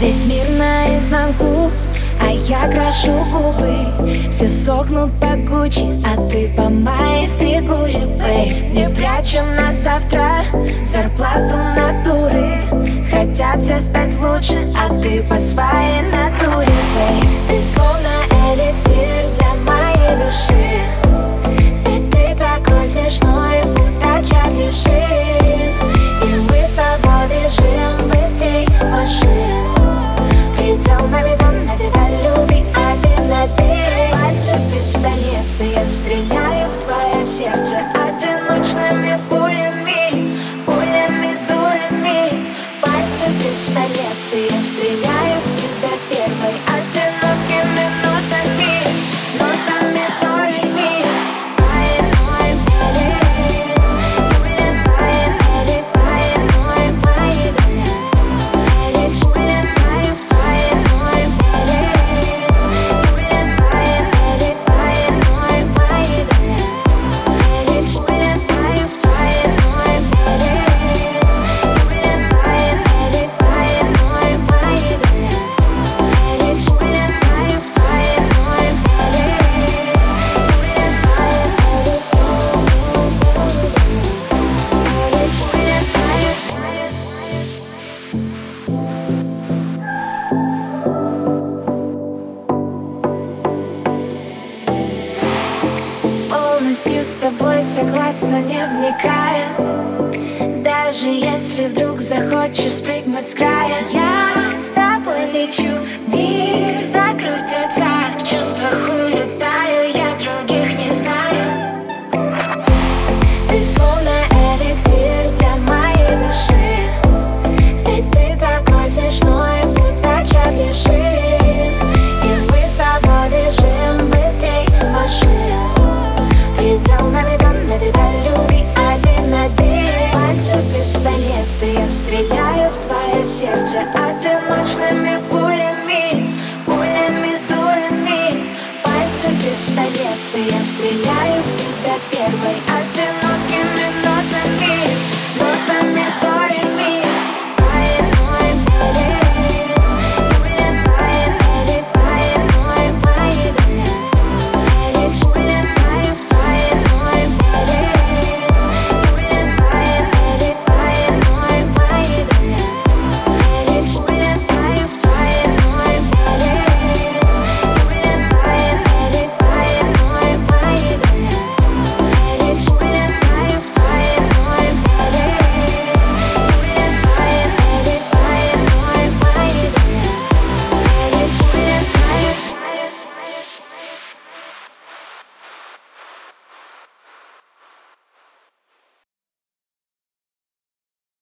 Весь мир наизнанку, а я крашу губы Все сохнут а по Гуччи, а ты по моей фигуре, бэйб Не прячем на завтра зарплату натуры Хотят все стать лучше, а ты по своей тобой согласна, не вникая. Даже если вдруг захочешь спрыгнуть с края Я с тобой лечу, мир закрутится. away. I